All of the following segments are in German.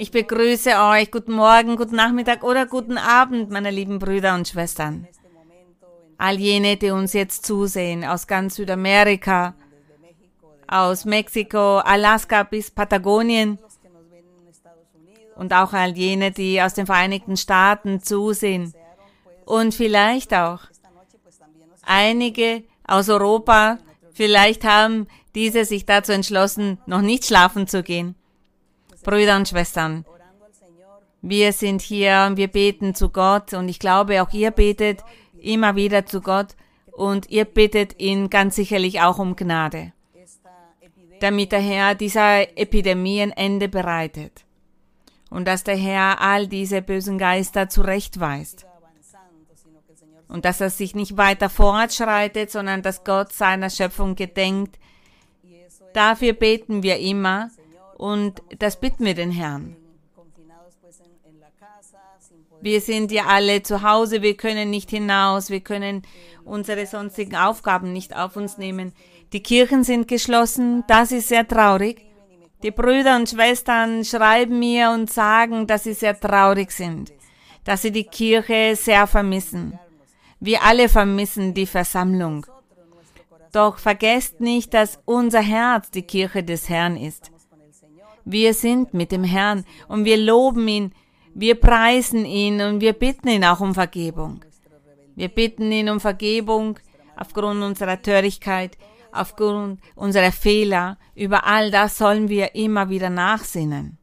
Ich begrüße euch. Guten Morgen, guten Nachmittag oder guten Abend, meine lieben Brüder und Schwestern. All jene, die uns jetzt zusehen, aus ganz Südamerika, aus Mexiko, Alaska bis Patagonien und auch all jene, die aus den Vereinigten Staaten zusehen und vielleicht auch einige aus Europa, vielleicht haben diese sich dazu entschlossen, noch nicht schlafen zu gehen. Brüder und Schwestern, wir sind hier und wir beten zu Gott und ich glaube, auch ihr betet immer wieder zu Gott und ihr bittet ihn ganz sicherlich auch um Gnade, damit der Herr dieser Epidemie ein Ende bereitet und dass der Herr all diese bösen Geister zurechtweist und dass er sich nicht weiter fortschreitet, sondern dass Gott seiner Schöpfung gedenkt. Dafür beten wir immer und das bitten wir den Herrn. Wir sind ja alle zu Hause, wir können nicht hinaus, wir können unsere sonstigen Aufgaben nicht auf uns nehmen. Die Kirchen sind geschlossen, das ist sehr traurig. Die Brüder und Schwestern schreiben mir und sagen, dass sie sehr traurig sind, dass sie die Kirche sehr vermissen. Wir alle vermissen die Versammlung. Doch vergesst nicht, dass unser Herz die Kirche des Herrn ist. Wir sind mit dem Herrn und wir loben ihn, wir preisen ihn und wir bitten ihn auch um Vergebung. Wir bitten ihn um Vergebung aufgrund unserer Törigkeit aufgrund unserer Fehler, über all das sollen wir immer wieder nachsinnen.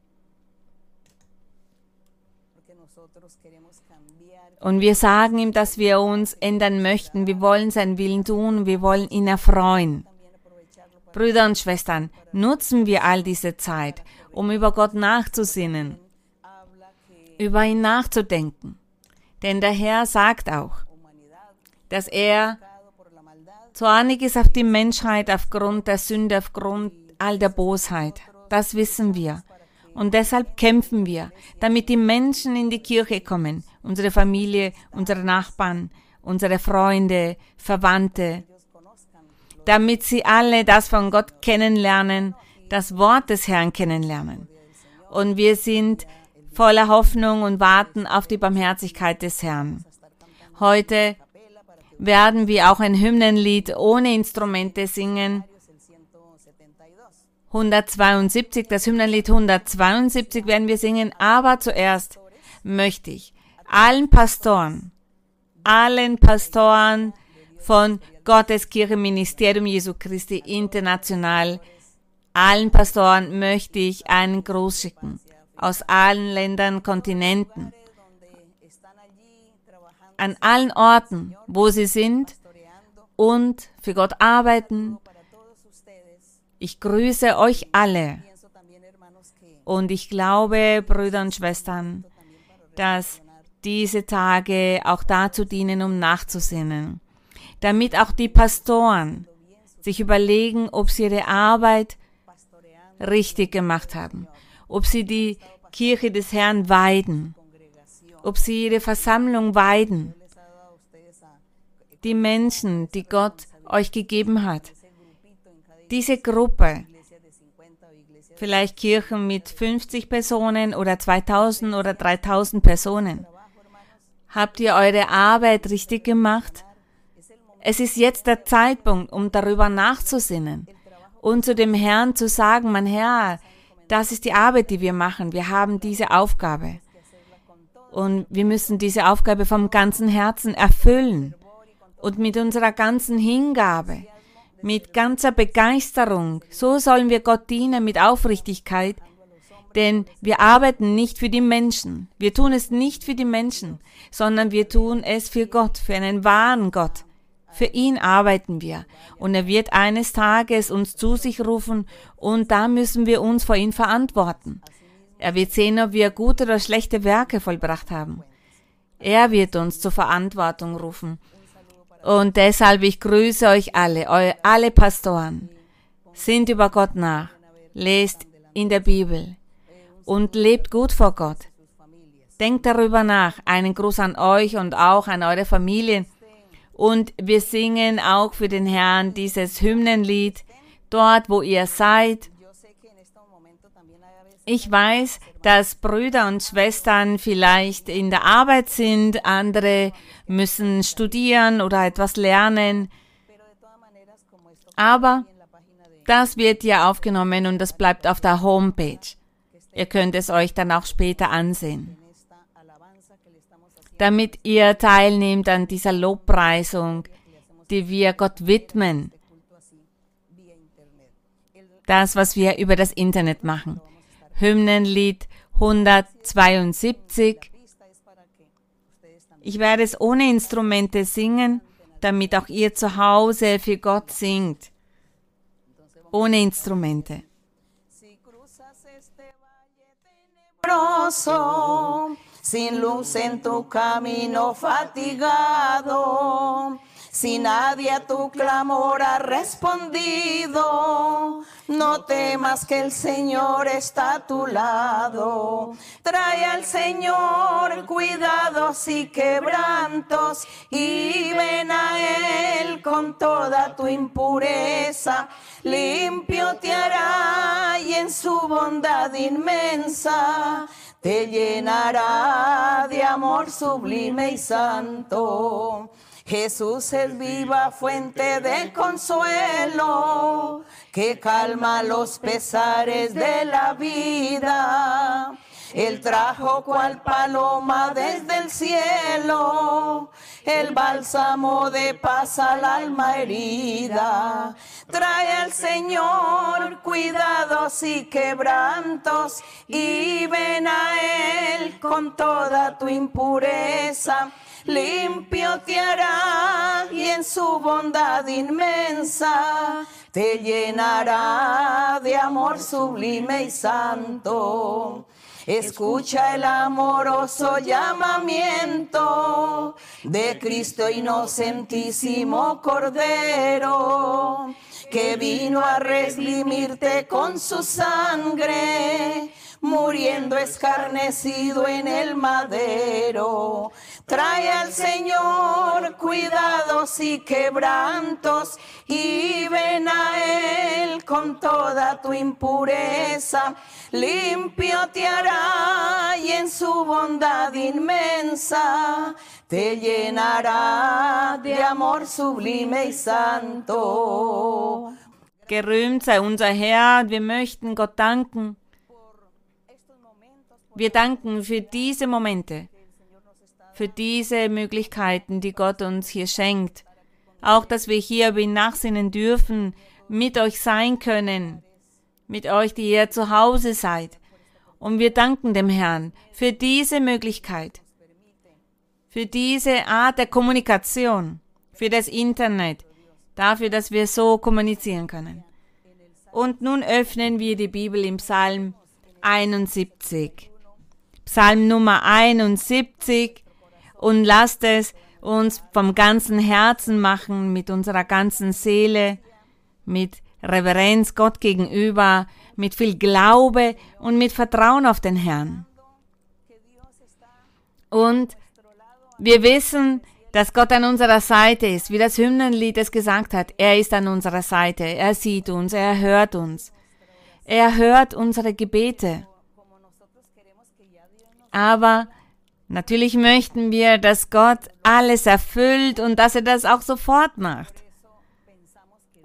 Und wir sagen ihm, dass wir uns ändern möchten. Wir wollen seinen Willen tun. Wir wollen ihn erfreuen. Brüder und Schwestern, nutzen wir all diese Zeit, um über Gott nachzusinnen, über ihn nachzudenken. Denn der Herr sagt auch, dass er Zornig ist auf die Menschheit aufgrund der Sünde, aufgrund all der Bosheit. Das wissen wir. Und deshalb kämpfen wir, damit die Menschen in die Kirche kommen, unsere Familie, unsere Nachbarn, unsere Freunde, Verwandte, damit sie alle das von Gott kennenlernen, das Wort des Herrn kennenlernen. Und wir sind voller Hoffnung und warten auf die Barmherzigkeit des Herrn. Heute werden wir auch ein Hymnenlied ohne Instrumente singen. 172, das Hymnenlied 172 werden wir singen, aber zuerst möchte ich allen Pastoren, allen Pastoren von Gottes Kirchenministerium Jesu Christi International, allen Pastoren möchte ich einen Gruß schicken aus allen Ländern, Kontinenten an allen Orten, wo sie sind und für Gott arbeiten. Ich grüße euch alle. Und ich glaube, Brüder und Schwestern, dass diese Tage auch dazu dienen, um nachzusinnen, damit auch die Pastoren sich überlegen, ob sie ihre Arbeit richtig gemacht haben, ob sie die Kirche des Herrn weiden, ob sie ihre Versammlung weiden. Die Menschen, die Gott euch gegeben hat. Diese Gruppe, vielleicht Kirchen mit 50 Personen oder 2000 oder 3000 Personen. Habt ihr eure Arbeit richtig gemacht? Es ist jetzt der Zeitpunkt, um darüber nachzusinnen und zu dem Herrn zu sagen, mein Herr, das ist die Arbeit, die wir machen. Wir haben diese Aufgabe. Und wir müssen diese Aufgabe vom ganzen Herzen erfüllen und mit unserer ganzen Hingabe, mit ganzer Begeisterung. So sollen wir Gott dienen mit Aufrichtigkeit, denn wir arbeiten nicht für die Menschen. Wir tun es nicht für die Menschen, sondern wir tun es für Gott, für einen wahren Gott. Für ihn arbeiten wir und er wird eines Tages uns zu sich rufen und da müssen wir uns vor ihn verantworten. Er wird sehen, ob wir gute oder schlechte Werke vollbracht haben. Er wird uns zur Verantwortung rufen. Und deshalb, ich grüße euch alle, alle Pastoren. Sind über Gott nach. Lest in der Bibel. Und lebt gut vor Gott. Denkt darüber nach. Einen Gruß an euch und auch an eure Familien. Und wir singen auch für den Herrn dieses Hymnenlied. Dort, wo ihr seid, Ich weiß, dass Brüder und Schwestern vielleicht in der Arbeit sind, andere müssen studieren oder etwas lernen. Aber das wird ja aufgenommen und das bleibt auf der Homepage. Ihr könnt es euch dann auch später ansehen. Damit ihr teilnehmt an dieser Lobpreisung, die wir Gott widmen. Das, was wir über das Internet machen. Hymnenlied 172. Ich werde es ohne Instrumente singen, damit auch ihr zu Hause für Gott singt. Ohne Instrumente. Sin luz en tu camino fatigado si nadie a tu clamor ha respondido, no temas que el Señor está a tu lado. Trae al Señor cuidados y quebrantos y ven a Él con toda tu impureza. Limpio te hará y en su bondad inmensa te llenará de amor sublime y santo. Jesús es viva fuente de consuelo que calma los pesares de la vida. Él trajo cual paloma desde el cielo el bálsamo de paz al alma herida. Trae al Señor cuidados y quebrantos y ven a Él con toda tu impureza limpio te hará y en su bondad inmensa te llenará de amor sublime y santo. Escucha el amoroso llamamiento de Cristo inocentísimo Cordero, que vino a reslimirte con su sangre muriendo escarnecido en el madero. Trae al Señor cuidados y quebrantos y ven a Él con toda tu impureza. Limpio te hará y en su bondad inmensa te llenará de amor sublime y santo. Gerühmt sei unser Herr, wir möchten Gott danken wir danken für diese Momente, für diese Möglichkeiten, die Gott uns hier schenkt. Auch, dass wir hier nachsinnen dürfen, mit euch sein können, mit euch, die ihr zu Hause seid. Und wir danken dem Herrn für diese Möglichkeit, für diese Art der Kommunikation, für das Internet, dafür, dass wir so kommunizieren können. Und nun öffnen wir die Bibel im Psalm 71. Psalm Nummer 71 und lasst es uns vom ganzen Herzen machen, mit unserer ganzen Seele, mit Reverenz Gott gegenüber, mit viel Glaube und mit Vertrauen auf den Herrn. Und wir wissen, dass Gott an unserer Seite ist, wie das Hymnenlied es gesagt hat. Er ist an unserer Seite, er sieht uns, er hört uns. Er hört unsere Gebete. Aber natürlich möchten wir, dass Gott alles erfüllt und dass er das auch sofort macht.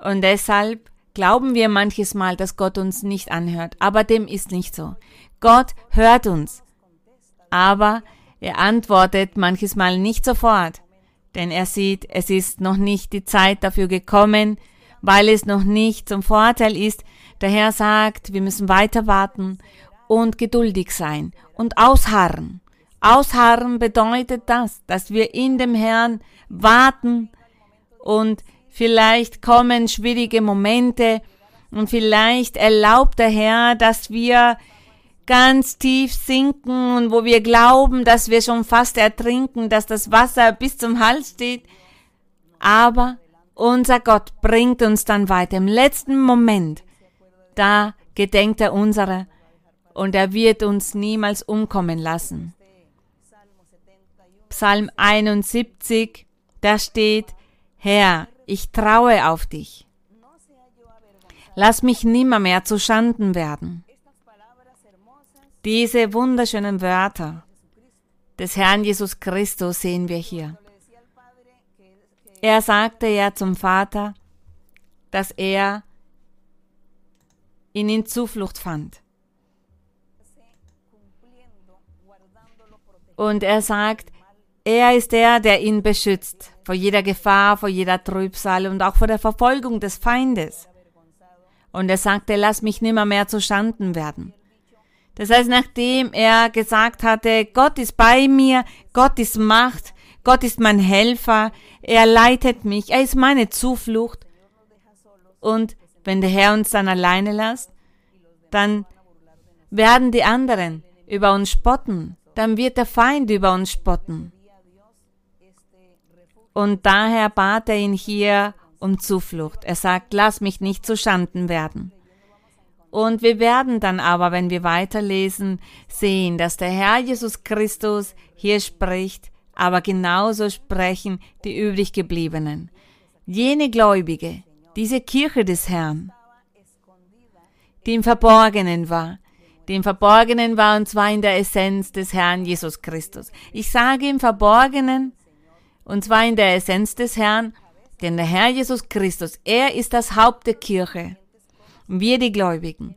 Und deshalb glauben wir manches Mal, dass Gott uns nicht anhört. Aber dem ist nicht so. Gott hört uns. Aber er antwortet manches Mal nicht sofort. Denn er sieht, es ist noch nicht die Zeit dafür gekommen, weil es noch nicht zum Vorteil ist. Der Herr sagt, wir müssen weiter warten und geduldig sein und ausharren. Ausharren bedeutet das, dass wir in dem Herrn warten und vielleicht kommen schwierige Momente und vielleicht erlaubt der Herr, dass wir ganz tief sinken und wo wir glauben, dass wir schon fast ertrinken, dass das Wasser bis zum Hals steht. Aber unser Gott bringt uns dann weiter. Im letzten Moment, da gedenkt er unserer und er wird uns niemals umkommen lassen. Psalm 71, da steht, Herr, ich traue auf dich. Lass mich nimmermehr zu Schanden werden. Diese wunderschönen Wörter des Herrn Jesus Christus sehen wir hier. Er sagte ja zum Vater, dass er in ihn Zuflucht fand. Und er sagt, er ist der, der ihn beschützt vor jeder Gefahr, vor jeder Trübsal und auch vor der Verfolgung des Feindes. Und er sagte, lass mich nimmer mehr zu Schanden werden. Das heißt, nachdem er gesagt hatte, Gott ist bei mir, Gott ist Macht, Gott ist mein Helfer, er leitet mich, er ist meine Zuflucht. Und wenn der Herr uns dann alleine lässt, dann werden die anderen über uns spotten, dann wird der Feind über uns spotten. Und daher bat er ihn hier um Zuflucht. Er sagt, lass mich nicht zu Schanden werden. Und wir werden dann aber, wenn wir weiterlesen, sehen, dass der Herr Jesus Christus hier spricht, aber genauso sprechen die übriggebliebenen. Jene Gläubige, diese Kirche des Herrn, die im Verborgenen war, die im Verborgenen war und zwar in der Essenz des Herrn Jesus Christus. Ich sage im Verborgenen und zwar in der Essenz des Herrn, denn der Herr Jesus Christus, er ist das Haupt der Kirche. Wir die Gläubigen,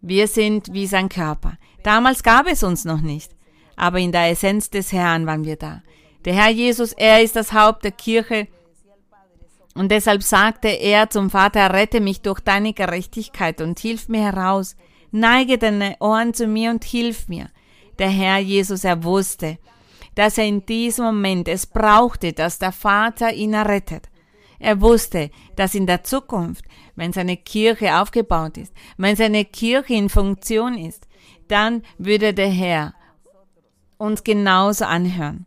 wir sind wie sein Körper. Damals gab es uns noch nicht, aber in der Essenz des Herrn waren wir da. Der Herr Jesus, er ist das Haupt der Kirche und deshalb sagte er zum Vater, rette mich durch deine Gerechtigkeit und hilf mir heraus. Neige deine Ohren zu mir und hilf mir. Der Herr Jesus, er wusste, dass er in diesem Moment es brauchte, dass der Vater ihn errettet. Er wusste, dass in der Zukunft, wenn seine Kirche aufgebaut ist, wenn seine Kirche in Funktion ist, dann würde der Herr uns genauso anhören.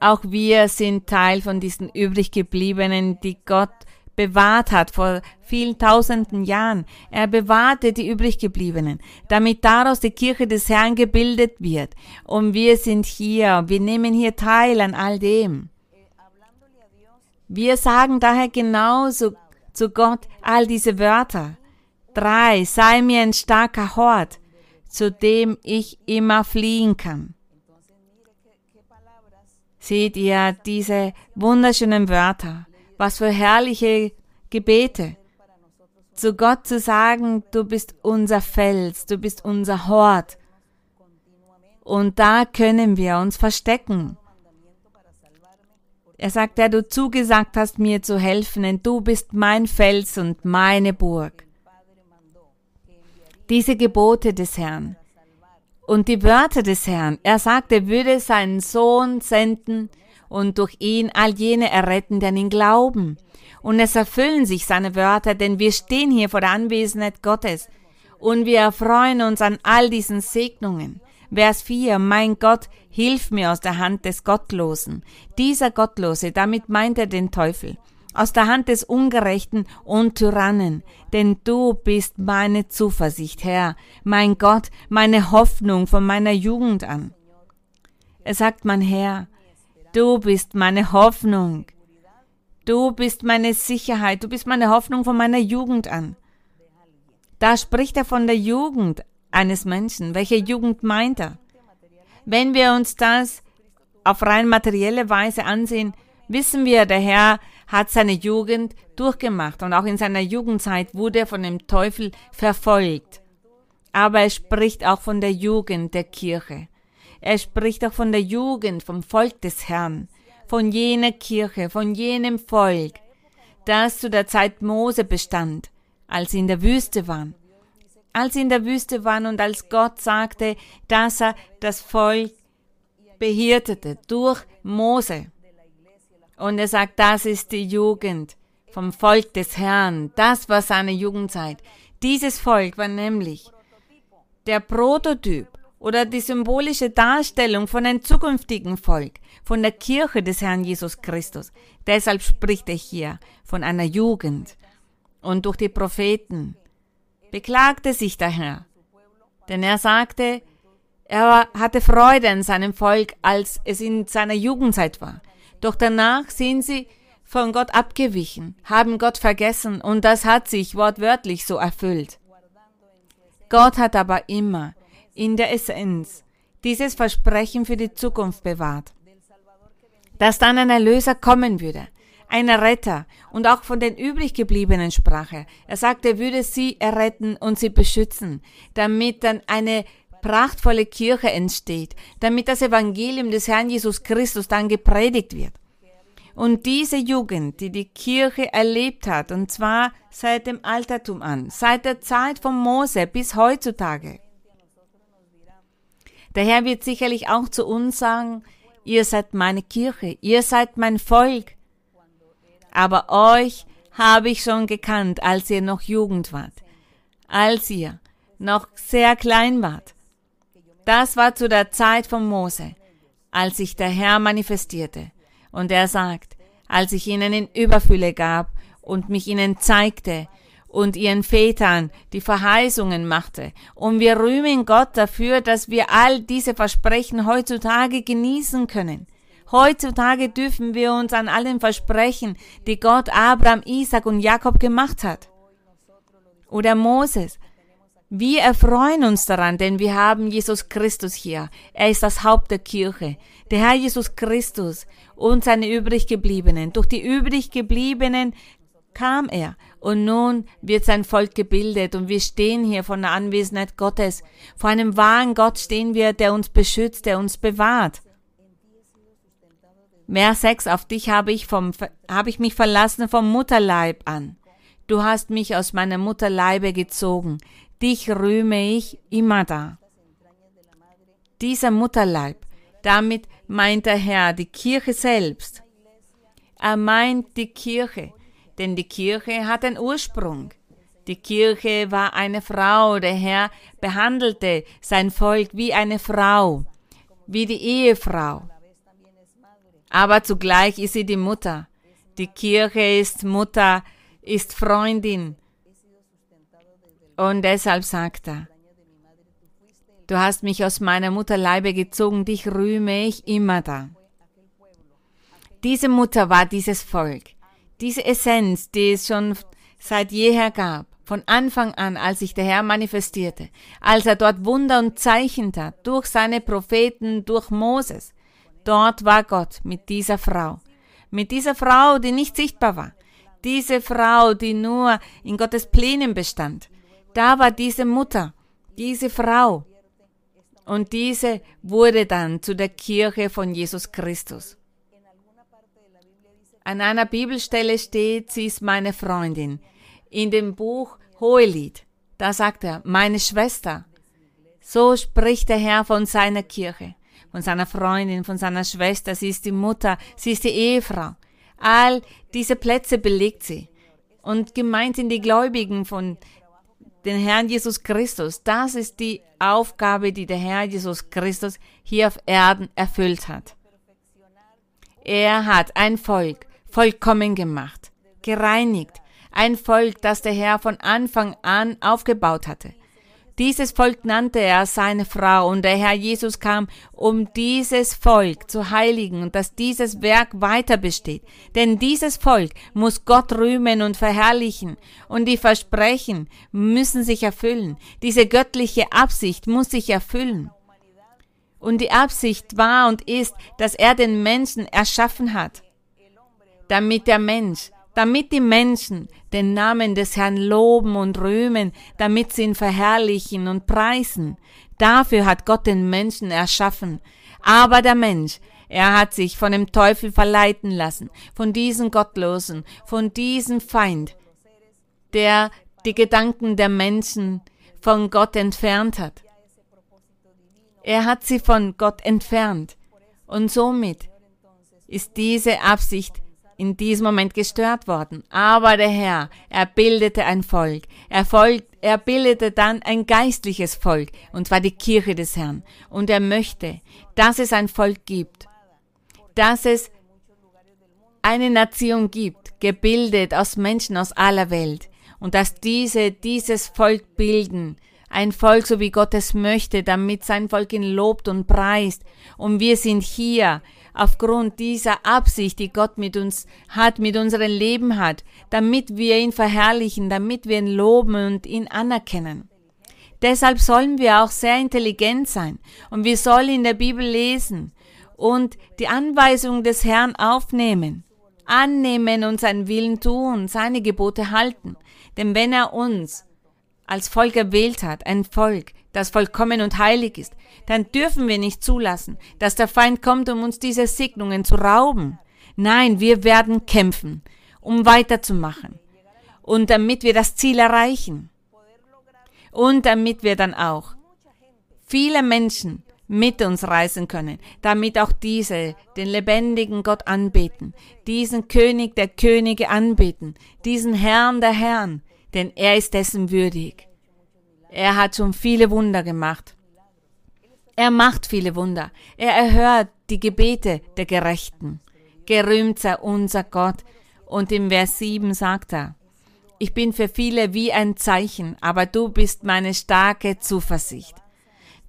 Auch wir sind Teil von diesen übriggebliebenen, die Gott bewahrt hat vor vielen tausenden Jahren. Er bewahrte die übriggebliebenen, damit daraus die Kirche des Herrn gebildet wird. Und wir sind hier, wir nehmen hier teil an all dem. Wir sagen daher genauso zu Gott all diese Wörter. Drei, sei mir ein starker Hort, zu dem ich immer fliehen kann. Seht ihr diese wunderschönen Wörter? Was für herrliche Gebete. Zu Gott zu sagen, du bist unser Fels, du bist unser Hort. Und da können wir uns verstecken. Er sagt, der du zugesagt hast, mir zu helfen, denn du bist mein Fels und meine Burg. Diese Gebote des Herrn und die Wörter des Herrn. Er sagt, er würde seinen Sohn senden, und durch ihn all jene erretten, die an ihn glauben. Und es erfüllen sich seine Wörter, denn wir stehen hier vor der Anwesenheit Gottes und wir erfreuen uns an all diesen Segnungen. Vers 4, mein Gott, hilf mir aus der Hand des Gottlosen. Dieser Gottlose, damit meint er den Teufel, aus der Hand des Ungerechten und Tyrannen, denn du bist meine Zuversicht, Herr, mein Gott, meine Hoffnung von meiner Jugend an. Er sagt mein Herr, Du bist meine Hoffnung. Du bist meine Sicherheit. Du bist meine Hoffnung von meiner Jugend an. Da spricht er von der Jugend eines Menschen. Welche Jugend meint er? Wenn wir uns das auf rein materielle Weise ansehen, wissen wir, der Herr hat seine Jugend durchgemacht und auch in seiner Jugendzeit wurde er von dem Teufel verfolgt. Aber er spricht auch von der Jugend der Kirche. Er spricht auch von der Jugend, vom Volk des Herrn, von jener Kirche, von jenem Volk, das zu der Zeit Mose bestand, als sie in der Wüste waren. Als sie in der Wüste waren und als Gott sagte, dass er das Volk behirtete durch Mose. Und er sagt, das ist die Jugend vom Volk des Herrn. Das war seine Jugendzeit. Dieses Volk war nämlich der Prototyp oder die symbolische Darstellung von einem zukünftigen Volk, von der Kirche des Herrn Jesus Christus. Deshalb spricht er hier von einer Jugend. Und durch die Propheten beklagte sich der Herr, denn er sagte, er hatte Freude an seinem Volk, als es in seiner Jugendzeit war. Doch danach sind sie von Gott abgewichen, haben Gott vergessen und das hat sich wortwörtlich so erfüllt. Gott hat aber immer in der Essenz dieses Versprechen für die Zukunft bewahrt, dass dann ein Erlöser kommen würde, ein Retter und auch von den übriggebliebenen sprach er. Er sagte, er würde sie erretten und sie beschützen, damit dann eine prachtvolle Kirche entsteht, damit das Evangelium des Herrn Jesus Christus dann gepredigt wird. Und diese Jugend, die die Kirche erlebt hat, und zwar seit dem Altertum an, seit der Zeit von Mose bis heutzutage, der Herr wird sicherlich auch zu uns sagen, ihr seid meine Kirche, ihr seid mein Volk, aber euch habe ich schon gekannt, als ihr noch Jugend wart, als ihr noch sehr klein wart. Das war zu der Zeit von Mose, als sich der Herr manifestierte. Und er sagt, als ich ihnen in Überfülle gab und mich ihnen zeigte und ihren Vätern die Verheißungen machte. Und wir rühmen Gott dafür, dass wir all diese Versprechen heutzutage genießen können. Heutzutage dürfen wir uns an allen Versprechen, die Gott Abraham, Isaac und Jakob gemacht hat. Oder Moses. Wir erfreuen uns daran, denn wir haben Jesus Christus hier. Er ist das Haupt der Kirche. Der Herr Jesus Christus und seine übriggebliebenen. Durch die übriggebliebenen kam er und nun wird sein Volk gebildet und wir stehen hier von der Anwesenheit Gottes. Vor einem wahren Gott stehen wir, der uns beschützt, der uns bewahrt. Vers 6, auf dich habe ich, vom, habe ich mich verlassen vom Mutterleib an. Du hast mich aus meiner Mutterleibe gezogen. Dich rühme ich immer da. Dieser Mutterleib, damit meint der Herr die Kirche selbst. Er meint die Kirche, denn die Kirche hat einen Ursprung. Die Kirche war eine Frau, der Herr behandelte sein Volk wie eine Frau, wie die Ehefrau aber zugleich ist sie die Mutter. Die Kirche ist Mutter, ist Freundin. Und deshalb sagt er, du hast mich aus meiner Mutterleibe gezogen, dich rühme ich immer da. Diese Mutter war dieses Volk, diese Essenz, die es schon seit jeher gab, von Anfang an, als sich der Herr manifestierte, als er dort Wunder und Zeichen tat, durch seine Propheten, durch Moses. Dort war Gott mit dieser Frau. Mit dieser Frau, die nicht sichtbar war. Diese Frau, die nur in Gottes Plänen bestand. Da war diese Mutter, diese Frau. Und diese wurde dann zu der Kirche von Jesus Christus. An einer Bibelstelle steht, sie ist meine Freundin. In dem Buch Hohelied, da sagt er, meine Schwester. So spricht der Herr von seiner Kirche von seiner Freundin, von seiner Schwester, sie ist die Mutter, sie ist die Ehefrau. All diese Plätze belegt sie. Und gemeint sind die Gläubigen von den Herrn Jesus Christus. Das ist die Aufgabe, die der Herr Jesus Christus hier auf Erden erfüllt hat. Er hat ein Volk vollkommen gemacht, gereinigt, ein Volk, das der Herr von Anfang an aufgebaut hatte. Dieses Volk nannte er seine Frau und der Herr Jesus kam, um dieses Volk zu heiligen und dass dieses Werk weiter besteht. Denn dieses Volk muss Gott rühmen und verherrlichen und die Versprechen müssen sich erfüllen. Diese göttliche Absicht muss sich erfüllen. Und die Absicht war und ist, dass er den Menschen erschaffen hat, damit der Mensch damit die Menschen den Namen des Herrn loben und rühmen, damit sie ihn verherrlichen und preisen. Dafür hat Gott den Menschen erschaffen. Aber der Mensch, er hat sich von dem Teufel verleiten lassen, von diesem Gottlosen, von diesem Feind, der die Gedanken der Menschen von Gott entfernt hat. Er hat sie von Gott entfernt. Und somit ist diese Absicht in diesem Moment gestört worden. Aber der Herr, er bildete ein Volk. Er, folgt, er bildete dann ein geistliches Volk, und zwar die Kirche des Herrn. Und er möchte, dass es ein Volk gibt, dass es eine Nation gibt, gebildet aus Menschen aus aller Welt, und dass diese dieses Volk bilden, ein Volk, so wie Gott es möchte, damit sein Volk ihn lobt und preist. Und wir sind hier aufgrund dieser Absicht, die Gott mit uns hat, mit unserem Leben hat, damit wir ihn verherrlichen, damit wir ihn loben und ihn anerkennen. Deshalb sollen wir auch sehr intelligent sein und wir sollen in der Bibel lesen und die Anweisung des Herrn aufnehmen, annehmen und seinen Willen tun, seine Gebote halten. Denn wenn er uns als Volk erwählt hat, ein Volk, das vollkommen und heilig ist, dann dürfen wir nicht zulassen, dass der Feind kommt, um uns diese Segnungen zu rauben. Nein, wir werden kämpfen, um weiterzumachen und damit wir das Ziel erreichen und damit wir dann auch viele Menschen mit uns reisen können, damit auch diese den lebendigen Gott anbeten, diesen König der Könige anbeten, diesen Herrn der Herren, denn er ist dessen würdig. Er hat schon viele Wunder gemacht. Er macht viele Wunder. Er erhört die Gebete der Gerechten. Gerühmt sei unser Gott. Und im Vers 7 sagt er, ich bin für viele wie ein Zeichen, aber du bist meine starke Zuversicht.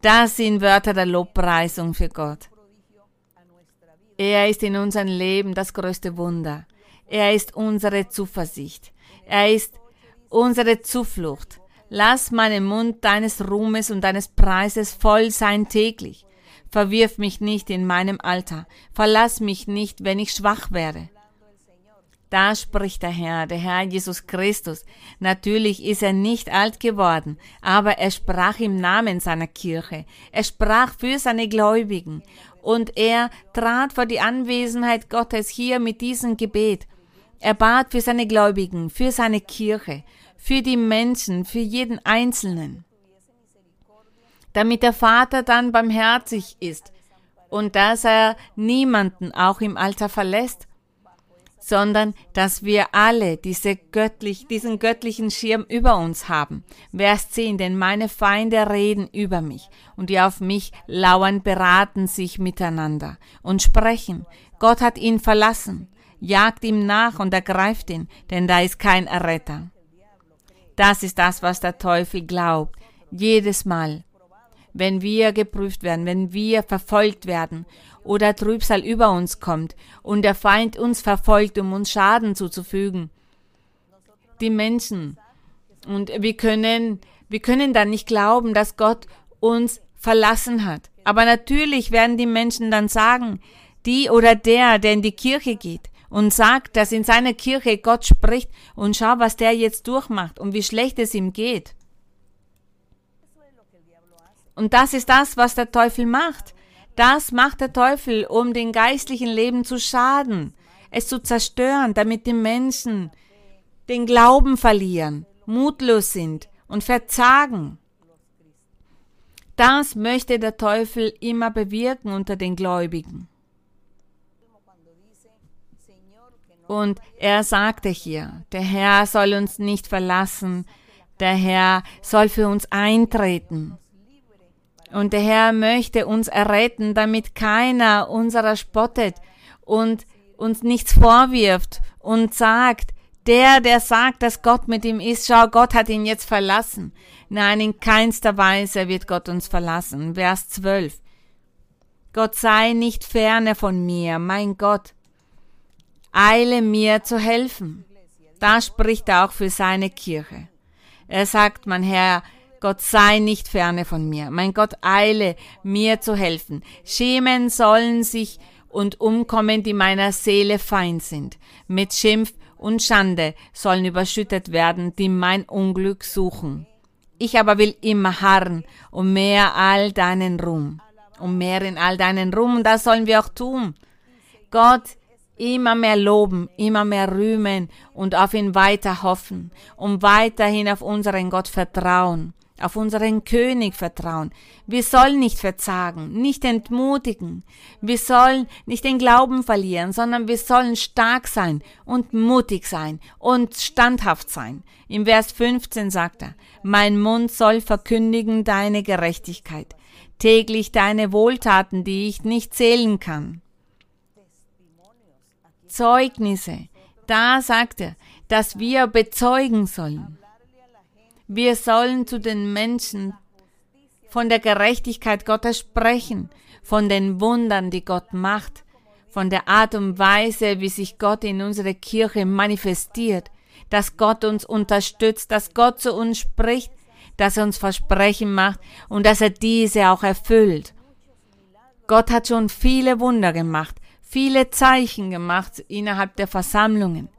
Das sind Wörter der Lobpreisung für Gott. Er ist in unserem Leben das größte Wunder. Er ist unsere Zuversicht. Er ist unsere Zuflucht. Lass meinen Mund deines Ruhmes und deines Preises voll sein täglich. Verwirf mich nicht in meinem Alter. Verlass mich nicht, wenn ich schwach werde. Da spricht der Herr, der Herr Jesus Christus. Natürlich ist er nicht alt geworden, aber er sprach im Namen seiner Kirche. Er sprach für seine Gläubigen. Und er trat vor die Anwesenheit Gottes hier mit diesem Gebet. Er bat für seine Gläubigen, für seine Kirche, für die Menschen, für jeden Einzelnen. Damit der Vater dann barmherzig ist und dass er niemanden auch im Alter verlässt sondern dass wir alle diese göttlich, diesen göttlichen Schirm über uns haben. Vers 10, denn meine Feinde reden über mich und die auf mich lauern beraten sich miteinander und sprechen. Gott hat ihn verlassen, jagt ihm nach und ergreift ihn, denn da ist kein Erretter. Das ist das, was der Teufel glaubt, jedes Mal, wenn wir geprüft werden, wenn wir verfolgt werden oder Trübsal über uns kommt und der Feind uns verfolgt, um uns Schaden zuzufügen. Die Menschen. Und wir können, wir können dann nicht glauben, dass Gott uns verlassen hat. Aber natürlich werden die Menschen dann sagen, die oder der, der in die Kirche geht und sagt, dass in seiner Kirche Gott spricht und schau, was der jetzt durchmacht und wie schlecht es ihm geht. Und das ist das, was der Teufel macht. Das macht der Teufel, um den geistlichen Leben zu schaden, es zu zerstören, damit die Menschen den Glauben verlieren, mutlos sind und verzagen. Das möchte der Teufel immer bewirken unter den Gläubigen. Und er sagte hier, der Herr soll uns nicht verlassen, der Herr soll für uns eintreten. Und der Herr möchte uns erretten, damit keiner unserer spottet und uns nichts vorwirft und sagt, der, der sagt, dass Gott mit ihm ist, schau, Gott hat ihn jetzt verlassen. Nein, in keinster Weise wird Gott uns verlassen. Vers 12. Gott sei nicht ferne von mir, mein Gott. Eile mir zu helfen. Da spricht er auch für seine Kirche. Er sagt, mein Herr, Gott sei nicht ferne von mir. Mein Gott eile, mir zu helfen. Schämen sollen sich und umkommen, die meiner Seele feind sind. Mit Schimpf und Schande sollen überschüttet werden, die mein Unglück suchen. Ich aber will immer harren um mehr all deinen Ruhm. Um mehr in all deinen Ruhm, und das sollen wir auch tun. Gott immer mehr loben, immer mehr rühmen und auf ihn weiter hoffen, um weiterhin auf unseren Gott vertrauen auf unseren König vertrauen. Wir sollen nicht verzagen, nicht entmutigen. Wir sollen nicht den Glauben verlieren, sondern wir sollen stark sein und mutig sein und standhaft sein. Im Vers 15 sagt er, mein Mund soll verkündigen deine Gerechtigkeit, täglich deine Wohltaten, die ich nicht zählen kann. Zeugnisse, da sagt er, dass wir bezeugen sollen. Wir sollen zu den Menschen von der Gerechtigkeit Gottes sprechen, von den Wundern, die Gott macht, von der Art und Weise, wie sich Gott in unserer Kirche manifestiert, dass Gott uns unterstützt, dass Gott zu uns spricht, dass er uns Versprechen macht und dass er diese auch erfüllt. Gott hat schon viele Wunder gemacht, viele Zeichen gemacht innerhalb der Versammlungen.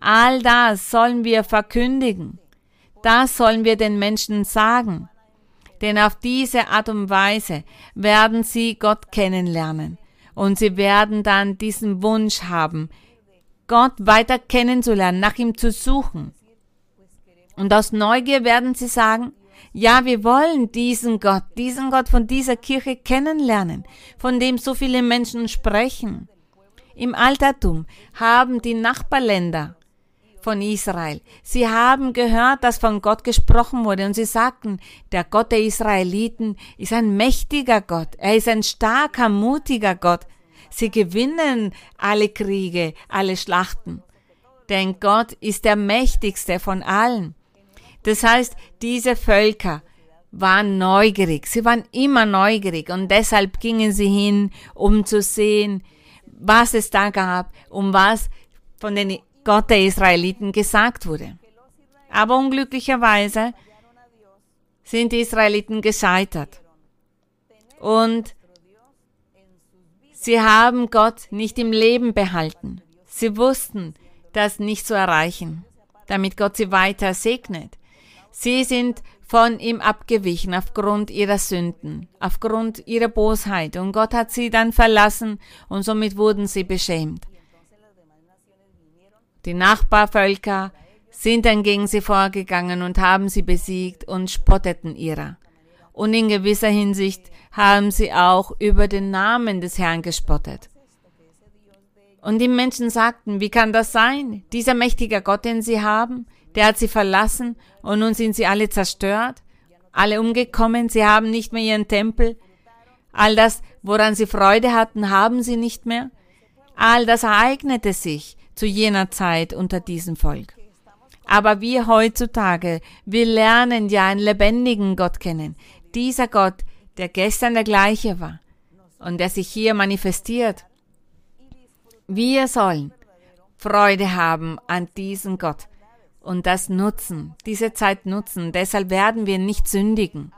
All das sollen wir verkündigen. Das sollen wir den Menschen sagen. Denn auf diese Art und Weise werden sie Gott kennenlernen. Und sie werden dann diesen Wunsch haben, Gott weiter kennenzulernen, nach ihm zu suchen. Und aus Neugier werden sie sagen, ja, wir wollen diesen Gott, diesen Gott von dieser Kirche kennenlernen, von dem so viele Menschen sprechen. Im Altertum haben die Nachbarländer von Israel. Sie haben gehört, dass von Gott gesprochen wurde und sie sagten, der Gott der Israeliten ist ein mächtiger Gott, er ist ein starker, mutiger Gott. Sie gewinnen alle Kriege, alle Schlachten. Denn Gott ist der mächtigste von allen. Das heißt, diese Völker waren neugierig, sie waren immer neugierig und deshalb gingen sie hin, um zu sehen, was es da gab, um was von den Gott der Israeliten gesagt wurde. Aber unglücklicherweise sind die Israeliten gescheitert. Und sie haben Gott nicht im Leben behalten. Sie wussten, das nicht zu erreichen, damit Gott sie weiter segnet. Sie sind von ihm abgewichen aufgrund ihrer Sünden, aufgrund ihrer Bosheit. Und Gott hat sie dann verlassen und somit wurden sie beschämt. Die Nachbarvölker sind dann gegen sie vorgegangen und haben sie besiegt und spotteten ihrer. Und in gewisser Hinsicht haben sie auch über den Namen des Herrn gespottet. Und die Menschen sagten, wie kann das sein? Dieser mächtige Gott, den sie haben, der hat sie verlassen und nun sind sie alle zerstört, alle umgekommen, sie haben nicht mehr ihren Tempel. All das, woran sie Freude hatten, haben sie nicht mehr. All das ereignete sich zu jener Zeit unter diesem Volk. Aber wir heutzutage, wir lernen ja einen lebendigen Gott kennen. Dieser Gott, der gestern der gleiche war und der sich hier manifestiert. Wir sollen Freude haben an diesem Gott und das nutzen, diese Zeit nutzen. Deshalb werden wir nicht sündigen.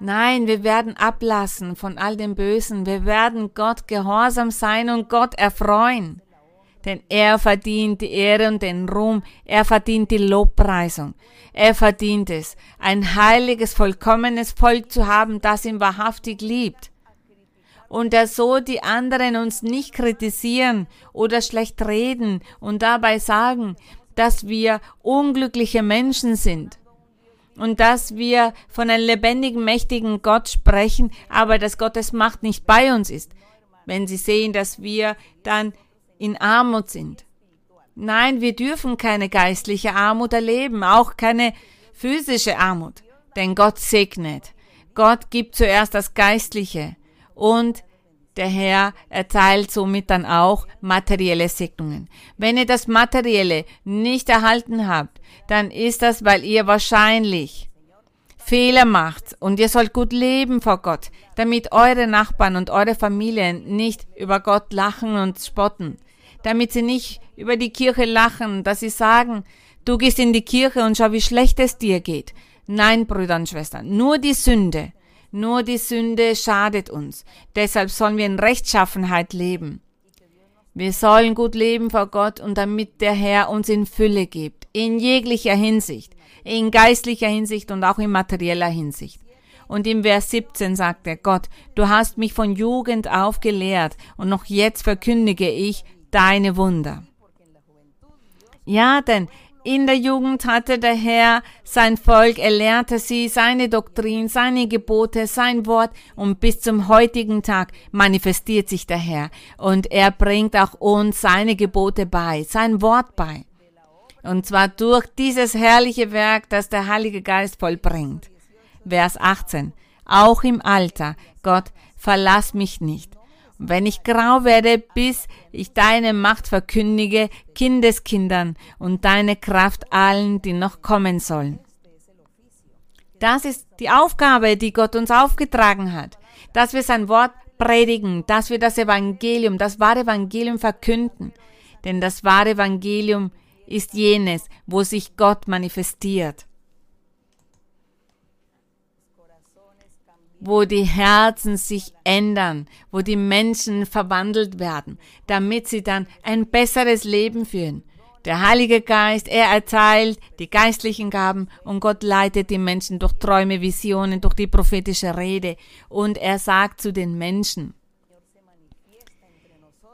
Nein, wir werden ablassen von all dem Bösen. Wir werden Gott gehorsam sein und Gott erfreuen denn er verdient die Ehre und den Ruhm, er verdient die Lobpreisung, er verdient es, ein heiliges, vollkommenes Volk zu haben, das ihn wahrhaftig liebt. Und er so die anderen uns nicht kritisieren oder schlecht reden und dabei sagen, dass wir unglückliche Menschen sind und dass wir von einem lebendigen, mächtigen Gott sprechen, aber dass Gottes Macht nicht bei uns ist. Wenn sie sehen, dass wir dann in Armut sind. Nein, wir dürfen keine geistliche Armut erleben, auch keine physische Armut, denn Gott segnet. Gott gibt zuerst das Geistliche und der Herr erteilt somit dann auch materielle Segnungen. Wenn ihr das Materielle nicht erhalten habt, dann ist das, weil ihr wahrscheinlich Fehler macht und ihr sollt gut leben vor Gott, damit eure Nachbarn und eure Familien nicht über Gott lachen und spotten damit sie nicht über die Kirche lachen, dass sie sagen, du gehst in die Kirche und schau, wie schlecht es dir geht. Nein, Brüder und Schwestern, nur die Sünde, nur die Sünde schadet uns. Deshalb sollen wir in Rechtschaffenheit leben. Wir sollen gut leben vor Gott und damit der Herr uns in Fülle gibt, in jeglicher Hinsicht, in geistlicher Hinsicht und auch in materieller Hinsicht. Und im Vers 17 sagt er, Gott, du hast mich von Jugend auf gelehrt und noch jetzt verkündige ich deine Wunder. Ja, denn in der Jugend hatte der Herr sein Volk, er lehrte sie seine Doktrin, seine Gebote, sein Wort und bis zum heutigen Tag manifestiert sich der Herr und er bringt auch uns seine Gebote bei, sein Wort bei. Und zwar durch dieses herrliche Werk, das der Heilige Geist vollbringt. Vers 18. Auch im Alter, Gott, verlass mich nicht wenn ich grau werde, bis ich deine Macht verkündige Kindeskindern und deine Kraft allen, die noch kommen sollen. Das ist die Aufgabe, die Gott uns aufgetragen hat, dass wir sein Wort predigen, dass wir das Evangelium, das wahre Evangelium verkünden. Denn das wahre Evangelium ist jenes, wo sich Gott manifestiert. Wo die Herzen sich ändern, wo die Menschen verwandelt werden, damit sie dann ein besseres Leben führen. Der Heilige Geist, er erteilt die geistlichen Gaben und Gott leitet die Menschen durch Träume, Visionen, durch die prophetische Rede und er sagt zu den Menschen,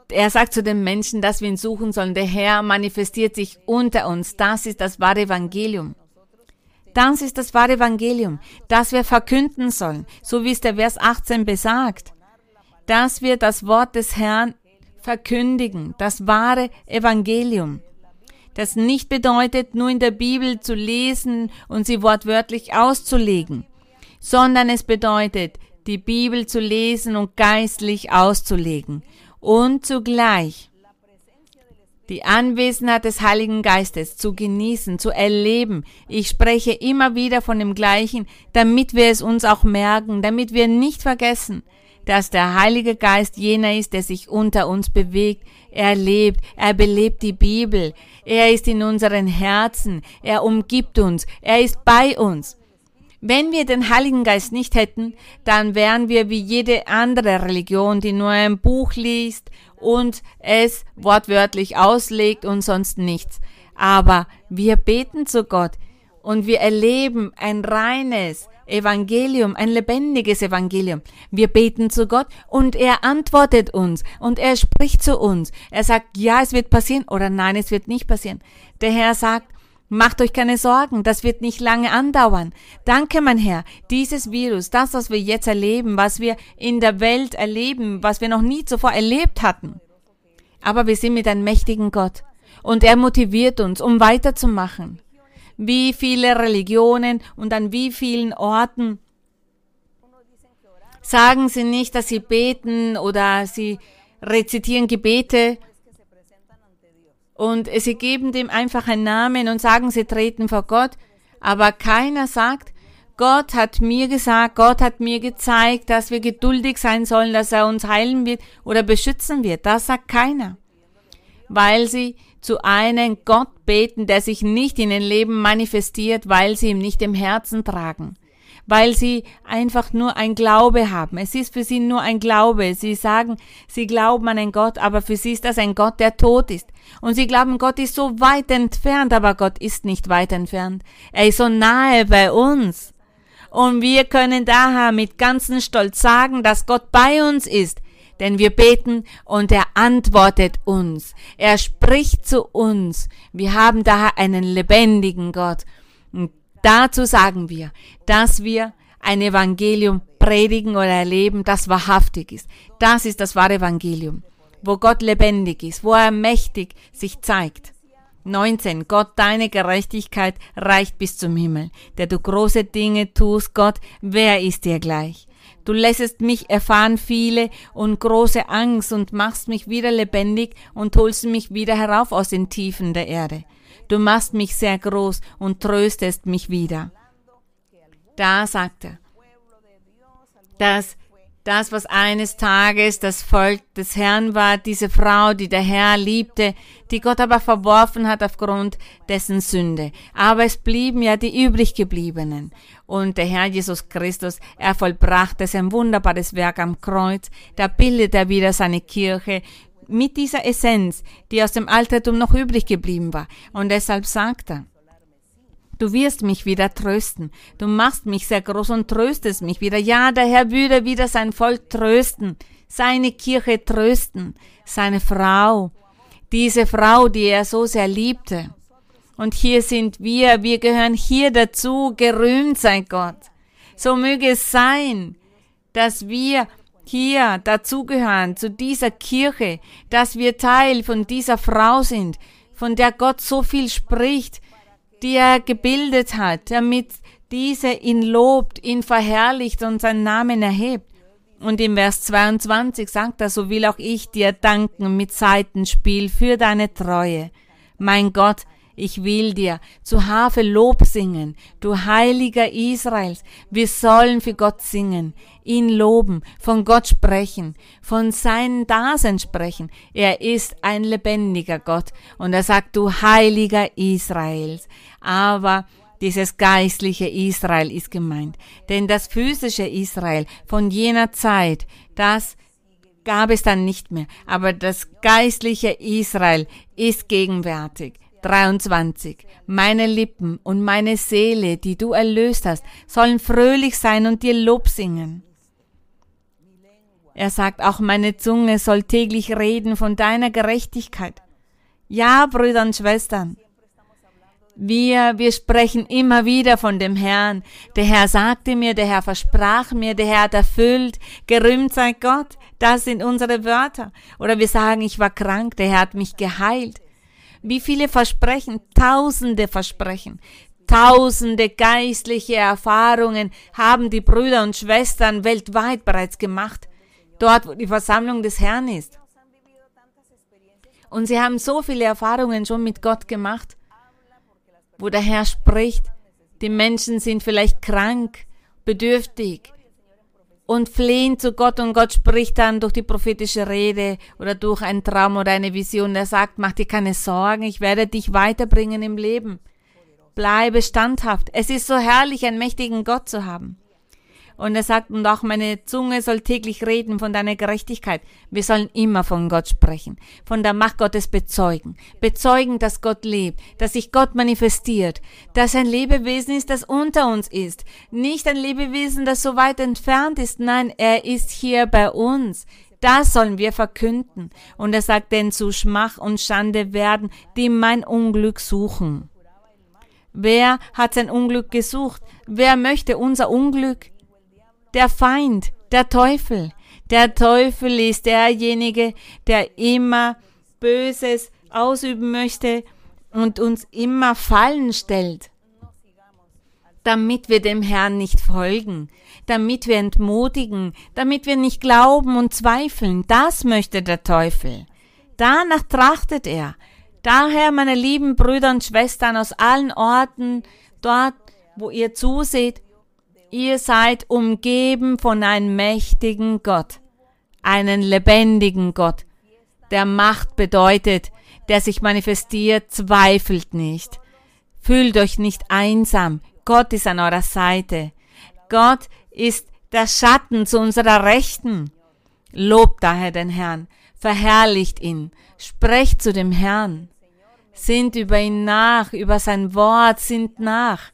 er sagt zu den Menschen, dass wir ihn suchen sollen. Der Herr manifestiert sich unter uns. Das ist das wahre Evangelium. Das ist das wahre Evangelium, das wir verkünden sollen, so wie es der Vers 18 besagt, dass wir das Wort des Herrn verkündigen, das wahre Evangelium. Das nicht bedeutet, nur in der Bibel zu lesen und sie wortwörtlich auszulegen, sondern es bedeutet, die Bibel zu lesen und geistlich auszulegen und zugleich die Anwesenheit des Heiligen Geistes zu genießen, zu erleben. Ich spreche immer wieder von dem Gleichen, damit wir es uns auch merken, damit wir nicht vergessen, dass der Heilige Geist jener ist, der sich unter uns bewegt. Er lebt, er belebt die Bibel, er ist in unseren Herzen, er umgibt uns, er ist bei uns. Wenn wir den Heiligen Geist nicht hätten, dann wären wir wie jede andere Religion, die nur ein Buch liest und es wortwörtlich auslegt und sonst nichts. Aber wir beten zu Gott und wir erleben ein reines Evangelium, ein lebendiges Evangelium. Wir beten zu Gott und er antwortet uns und er spricht zu uns. Er sagt, ja, es wird passieren oder nein, es wird nicht passieren. Der Herr sagt, Macht euch keine Sorgen, das wird nicht lange andauern. Danke, mein Herr, dieses Virus, das, was wir jetzt erleben, was wir in der Welt erleben, was wir noch nie zuvor erlebt hatten. Aber wir sind mit einem mächtigen Gott und er motiviert uns, um weiterzumachen. Wie viele Religionen und an wie vielen Orten sagen sie nicht, dass sie beten oder sie rezitieren Gebete und sie geben dem einfach einen Namen und sagen, sie treten vor Gott, aber keiner sagt, Gott hat mir gesagt, Gott hat mir gezeigt, dass wir geduldig sein sollen, dass er uns heilen wird oder beschützen wird. Das sagt keiner. Weil sie zu einem Gott beten, der sich nicht in den Leben manifestiert, weil sie ihm nicht im Herzen tragen weil sie einfach nur ein Glaube haben. Es ist für sie nur ein Glaube. Sie sagen, sie glauben an einen Gott, aber für sie ist das ein Gott, der tot ist. Und sie glauben, Gott ist so weit entfernt, aber Gott ist nicht weit entfernt. Er ist so nahe bei uns. Und wir können daher mit ganzem Stolz sagen, dass Gott bei uns ist. Denn wir beten und er antwortet uns. Er spricht zu uns. Wir haben daher einen lebendigen Gott. Und Dazu sagen wir, dass wir ein Evangelium predigen oder erleben, das wahrhaftig ist. Das ist das wahre Evangelium, wo Gott lebendig ist, wo er mächtig sich zeigt. 19. Gott, deine Gerechtigkeit reicht bis zum Himmel, der du große Dinge tust, Gott, wer ist dir gleich? Du lässest mich erfahren viele und große Angst und machst mich wieder lebendig und holst mich wieder herauf aus den Tiefen der Erde. Du machst mich sehr groß und tröstest mich wieder. Da sagt er, dass das, was eines Tages das Volk des Herrn war, diese Frau, die der Herr liebte, die Gott aber verworfen hat aufgrund dessen Sünde. Aber es blieben ja die übrig gebliebenen. Und der Herr Jesus Christus, er vollbrachte sein wunderbares Werk am Kreuz. Da bildet er wieder seine Kirche mit dieser Essenz, die aus dem Altertum noch übrig geblieben war. Und deshalb sagt er, Du wirst mich wieder trösten. Du machst mich sehr groß und tröstest mich wieder. Ja, der Herr würde wieder sein Volk trösten, seine Kirche trösten, seine Frau, diese Frau, die er so sehr liebte. Und hier sind wir, wir gehören hier dazu, gerühmt sei Gott. So möge es sein, dass wir hier dazugehören, zu dieser Kirche, dass wir Teil von dieser Frau sind, von der Gott so viel spricht, die er gebildet hat, damit diese ihn lobt, ihn verherrlicht und seinen Namen erhebt. Und im Vers 22 sagt er, so will auch ich dir danken mit Seitenspiel für deine Treue. Mein Gott, ich will dir zu Harfe Lob singen, du Heiliger Israels. Wir sollen für Gott singen, ihn loben, von Gott sprechen, von seinem Dasein sprechen. Er ist ein lebendiger Gott und er sagt, du Heiliger Israels. Aber Dieses geistliche Israel ist gemeint. Denn das physische Israel von jener Zeit, das gab es dann nicht mehr. Aber das geistliche Israel ist gegenwärtig. 23. Meine Lippen und meine Seele, die du erlöst hast, sollen fröhlich sein und dir Lob singen. Er sagt, auch meine Zunge soll täglich reden von deiner Gerechtigkeit. Ja, Brüder und Schwestern, wir, wir sprechen immer wieder von dem Herrn. Der Herr sagte mir, der Herr versprach mir, der Herr hat erfüllt. Gerühmt sei Gott. Das sind unsere Wörter. Oder wir sagen, ich war krank, der Herr hat mich geheilt. Wie viele Versprechen, tausende Versprechen, tausende geistliche Erfahrungen haben die Brüder und Schwestern weltweit bereits gemacht. Dort, wo die Versammlung des Herrn ist. Und sie haben so viele Erfahrungen schon mit Gott gemacht wo der Herr spricht. Die Menschen sind vielleicht krank, bedürftig und flehen zu Gott und Gott spricht dann durch die prophetische Rede oder durch einen Traum oder eine Vision. Er sagt, mach dir keine Sorgen, ich werde dich weiterbringen im Leben. Bleibe standhaft. Es ist so herrlich, einen mächtigen Gott zu haben. Und er sagt, und auch meine Zunge soll täglich reden von deiner Gerechtigkeit. Wir sollen immer von Gott sprechen, von der Macht Gottes bezeugen. Bezeugen, dass Gott lebt, dass sich Gott manifestiert, dass ein Lebewesen ist, das unter uns ist. Nicht ein Lebewesen, das so weit entfernt ist. Nein, er ist hier bei uns. Das sollen wir verkünden. Und er sagt, denn zu Schmach und Schande werden, die mein Unglück suchen. Wer hat sein Unglück gesucht? Wer möchte unser Unglück? Der Feind, der Teufel. Der Teufel ist derjenige, der immer Böses ausüben möchte und uns immer Fallen stellt, damit wir dem Herrn nicht folgen, damit wir entmutigen, damit wir nicht glauben und zweifeln. Das möchte der Teufel. Danach trachtet er. Daher, meine lieben Brüder und Schwestern aus allen Orten, dort, wo ihr zuseht, Ihr seid umgeben von einem mächtigen Gott, einen lebendigen Gott, der Macht bedeutet, der sich manifestiert, zweifelt nicht. Fühlt euch nicht einsam. Gott ist an eurer Seite. Gott ist der Schatten zu unserer Rechten. Lobt daher den Herrn, verherrlicht ihn, sprecht zu dem Herrn, sinnt über ihn nach, über sein Wort, sinnt nach.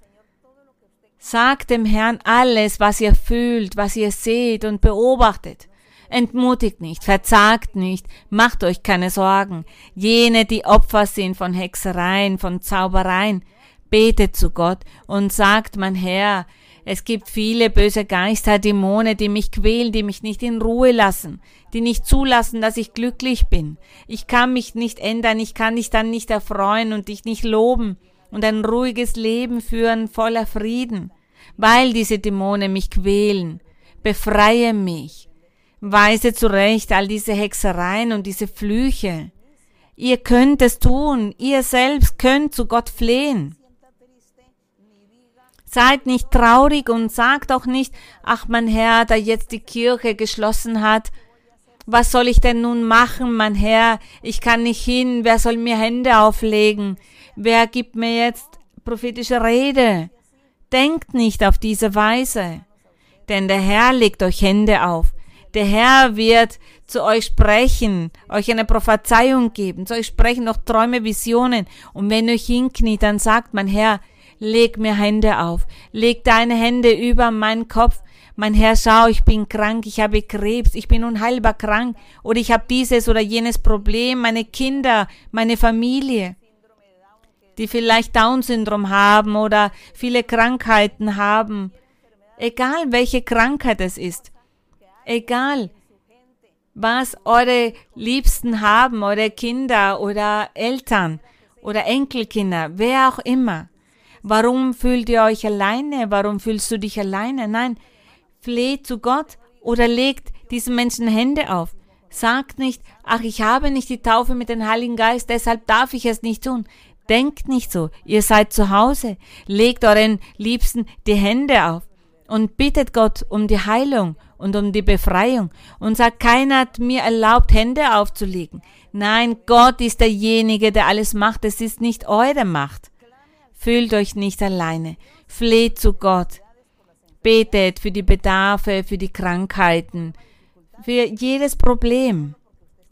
Sagt dem Herrn alles, was ihr fühlt, was ihr seht und beobachtet. Entmutigt nicht, verzagt nicht, macht euch keine Sorgen. Jene, die Opfer sind von Hexereien, von Zaubereien, betet zu Gott und sagt, mein Herr, es gibt viele böse Geister, Dämonen, die mich quälen, die mich nicht in Ruhe lassen, die nicht zulassen, dass ich glücklich bin. Ich kann mich nicht ändern, ich kann dich dann nicht erfreuen und dich nicht loben und ein ruhiges Leben führen voller Frieden, weil diese Dämonen mich quälen. Befreie mich. Weise zurecht all diese Hexereien und diese Flüche. Ihr könnt es tun, ihr selbst könnt zu Gott flehen. Seid nicht traurig und sagt auch nicht, ach mein Herr, da jetzt die Kirche geschlossen hat, was soll ich denn nun machen, mein Herr? Ich kann nicht hin, wer soll mir Hände auflegen? Wer gibt mir jetzt prophetische Rede? Denkt nicht auf diese Weise, denn der Herr legt euch Hände auf. Der Herr wird zu euch sprechen, euch eine Prophezeiung geben, zu euch sprechen noch Träume, Visionen. Und wenn ihr euch hinkniet, dann sagt mein Herr, leg mir Hände auf, leg deine Hände über meinen Kopf. Mein Herr, schau, ich bin krank, ich habe Krebs, ich bin unheilbar krank oder ich habe dieses oder jenes Problem, meine Kinder, meine Familie die vielleicht Down-Syndrom haben oder viele Krankheiten haben. Egal welche Krankheit es ist. Egal was eure Liebsten haben, eure Kinder oder Eltern oder Enkelkinder, wer auch immer. Warum fühlt ihr euch alleine? Warum fühlst du dich alleine? Nein, fleht zu Gott oder legt diesen Menschen Hände auf. Sagt nicht, ach, ich habe nicht die Taufe mit dem Heiligen Geist, deshalb darf ich es nicht tun. Denkt nicht so. Ihr seid zu Hause. Legt euren Liebsten die Hände auf und bittet Gott um die Heilung und um die Befreiung und sagt, keiner hat mir erlaubt, Hände aufzulegen. Nein, Gott ist derjenige, der alles macht. Es ist nicht eure Macht. Fühlt euch nicht alleine. Fleht zu Gott. Betet für die Bedarfe, für die Krankheiten, für jedes Problem.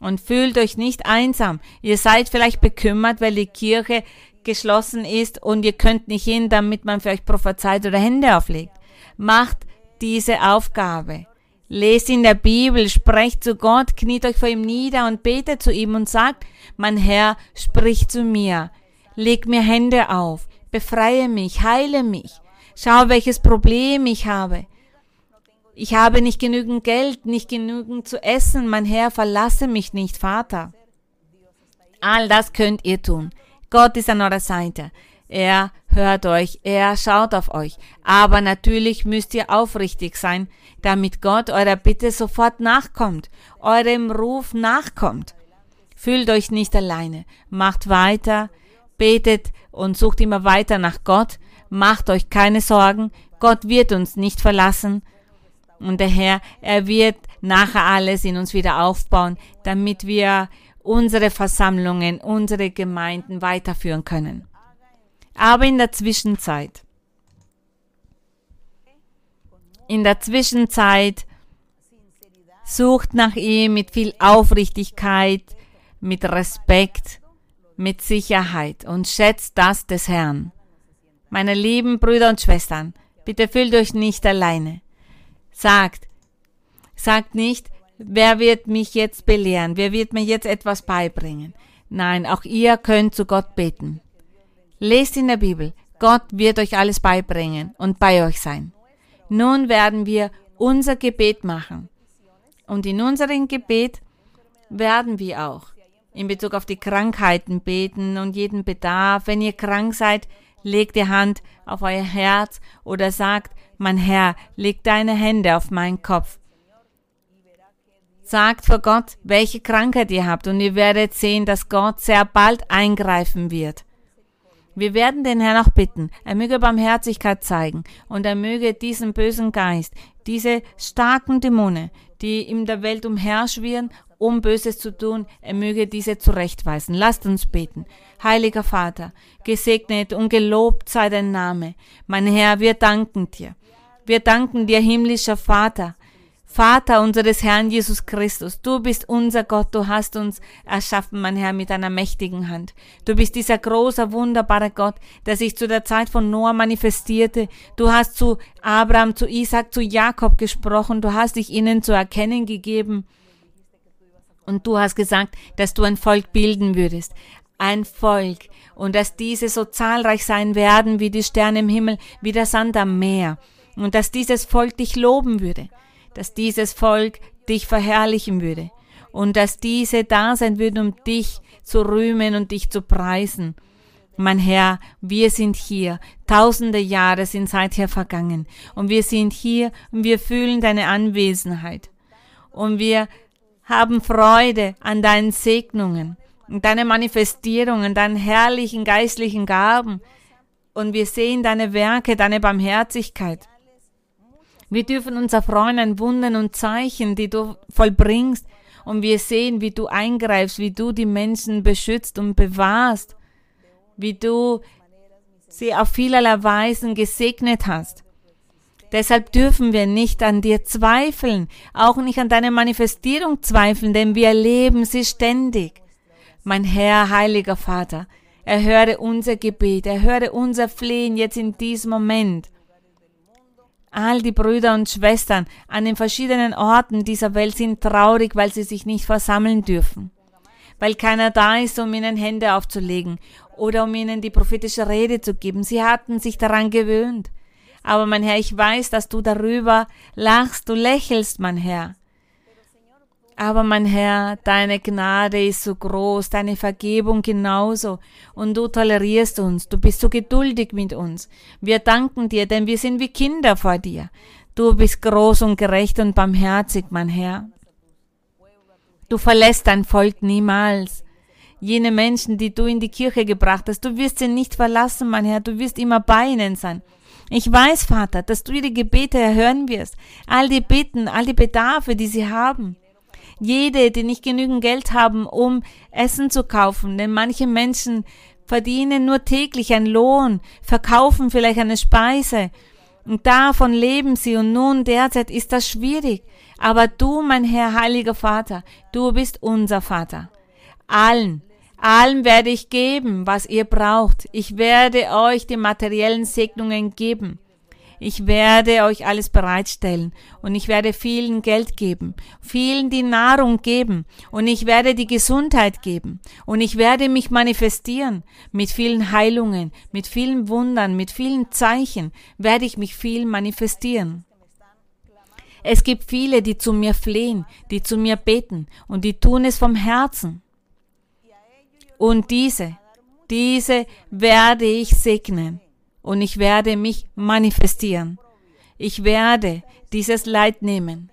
Und fühlt euch nicht einsam. Ihr seid vielleicht bekümmert, weil die Kirche geschlossen ist und ihr könnt nicht hin, damit man für euch prophezeit oder Hände auflegt. Macht diese Aufgabe. Lest in der Bibel, sprecht zu Gott, kniet euch vor ihm nieder und betet zu ihm und sagt, mein Herr, sprich zu mir, leg mir Hände auf, befreie mich, heile mich, schau, welches Problem ich habe. Ich habe nicht genügend Geld, nicht genügend zu essen, mein Herr, verlasse mich nicht, Vater. All das könnt ihr tun. Gott ist an eurer Seite. Er hört euch, er schaut auf euch. Aber natürlich müsst ihr aufrichtig sein, damit Gott eurer Bitte sofort nachkommt, eurem Ruf nachkommt. Fühlt euch nicht alleine, macht weiter, betet und sucht immer weiter nach Gott, macht euch keine Sorgen, Gott wird uns nicht verlassen. Und der Herr, er wird nachher alles in uns wieder aufbauen, damit wir unsere Versammlungen, unsere Gemeinden weiterführen können. Aber in der Zwischenzeit, in der Zwischenzeit sucht nach ihm mit viel Aufrichtigkeit, mit Respekt, mit Sicherheit und schätzt das des Herrn. Meine lieben Brüder und Schwestern, bitte fühlt euch nicht alleine. Sagt, sagt nicht, wer wird mich jetzt belehren, wer wird mir jetzt etwas beibringen. Nein, auch ihr könnt zu Gott beten. Lest in der Bibel, Gott wird euch alles beibringen und bei euch sein. Nun werden wir unser Gebet machen. Und in unserem Gebet werden wir auch in Bezug auf die Krankheiten beten und jeden Bedarf. Wenn ihr krank seid, legt die Hand auf euer Herz oder sagt, mein Herr, leg deine Hände auf meinen Kopf Sagt vor Gott, welche Krankheit ihr habt und ihr werdet sehen, dass Gott sehr bald eingreifen wird. Wir werden den Herrn auch bitten, er möge Barmherzigkeit zeigen und er möge diesen bösen Geist, diese starken Dämonen, die in der Welt umherschwirren, um Böses zu tun, er möge diese zurechtweisen. Lasst uns beten. Heiliger Vater, gesegnet und gelobt sei dein Name. Mein Herr, wir danken dir. Wir danken dir, himmlischer Vater, Vater unseres Herrn Jesus Christus, du bist unser Gott, du hast uns erschaffen, mein Herr, mit einer mächtigen Hand. Du bist dieser große, wunderbare Gott, der sich zu der Zeit von Noah manifestierte. Du hast zu Abraham, zu Isaac, zu Jakob gesprochen, du hast dich ihnen zu erkennen gegeben. Und du hast gesagt, dass du ein Volk bilden würdest. Ein Volk. Und dass diese so zahlreich sein werden wie die Sterne im Himmel, wie der Sand am Meer. Und dass dieses Volk dich loben würde dass dieses Volk dich verherrlichen würde und dass diese da sein würden, um dich zu rühmen und dich zu preisen. Mein Herr, wir sind hier. Tausende Jahre sind seither vergangen. Und wir sind hier und wir fühlen deine Anwesenheit. Und wir haben Freude an deinen Segnungen und deine Manifestierungen, deinen herrlichen geistlichen Gaben. Und wir sehen deine Werke, deine Barmherzigkeit. Wir dürfen uns erfreuen an Wunden und Zeichen, die du vollbringst. Und wir sehen, wie du eingreifst, wie du die Menschen beschützt und bewahrst, wie du sie auf vielerlei Weisen gesegnet hast. Deshalb dürfen wir nicht an dir zweifeln, auch nicht an deiner Manifestierung zweifeln, denn wir erleben sie ständig. Mein Herr, heiliger Vater, erhöre unser Gebet, erhöre unser Flehen jetzt in diesem Moment. All die Brüder und Schwestern an den verschiedenen Orten dieser Welt sind traurig, weil sie sich nicht versammeln dürfen, weil keiner da ist, um ihnen Hände aufzulegen oder um ihnen die prophetische Rede zu geben. Sie hatten sich daran gewöhnt. Aber mein Herr, ich weiß, dass du darüber lachst, du lächelst, mein Herr. Aber mein Herr, deine Gnade ist so groß, deine Vergebung genauso, und du tolerierst uns, du bist so geduldig mit uns. Wir danken dir, denn wir sind wie Kinder vor dir. Du bist groß und gerecht und barmherzig, mein Herr. Du verlässt dein Volk niemals. Jene Menschen, die du in die Kirche gebracht hast, du wirst sie nicht verlassen, mein Herr, du wirst immer bei ihnen sein. Ich weiß, Vater, dass du ihre Gebete erhören wirst, all die Bitten, all die Bedarfe, die sie haben jede, die nicht genügend Geld haben, um Essen zu kaufen. Denn manche Menschen verdienen nur täglich einen Lohn, verkaufen vielleicht eine Speise und davon leben sie und nun derzeit ist das schwierig. Aber du, mein Herr, heiliger Vater, du bist unser Vater. Allen, allen werde ich geben, was ihr braucht. Ich werde euch die materiellen Segnungen geben. Ich werde euch alles bereitstellen und ich werde vielen Geld geben, vielen die Nahrung geben und ich werde die Gesundheit geben und ich werde mich manifestieren mit vielen Heilungen, mit vielen Wundern, mit vielen Zeichen werde ich mich viel manifestieren. Es gibt viele, die zu mir flehen, die zu mir beten und die tun es vom Herzen. Und diese, diese werde ich segnen und ich werde mich manifestieren. Ich werde dieses Leid nehmen.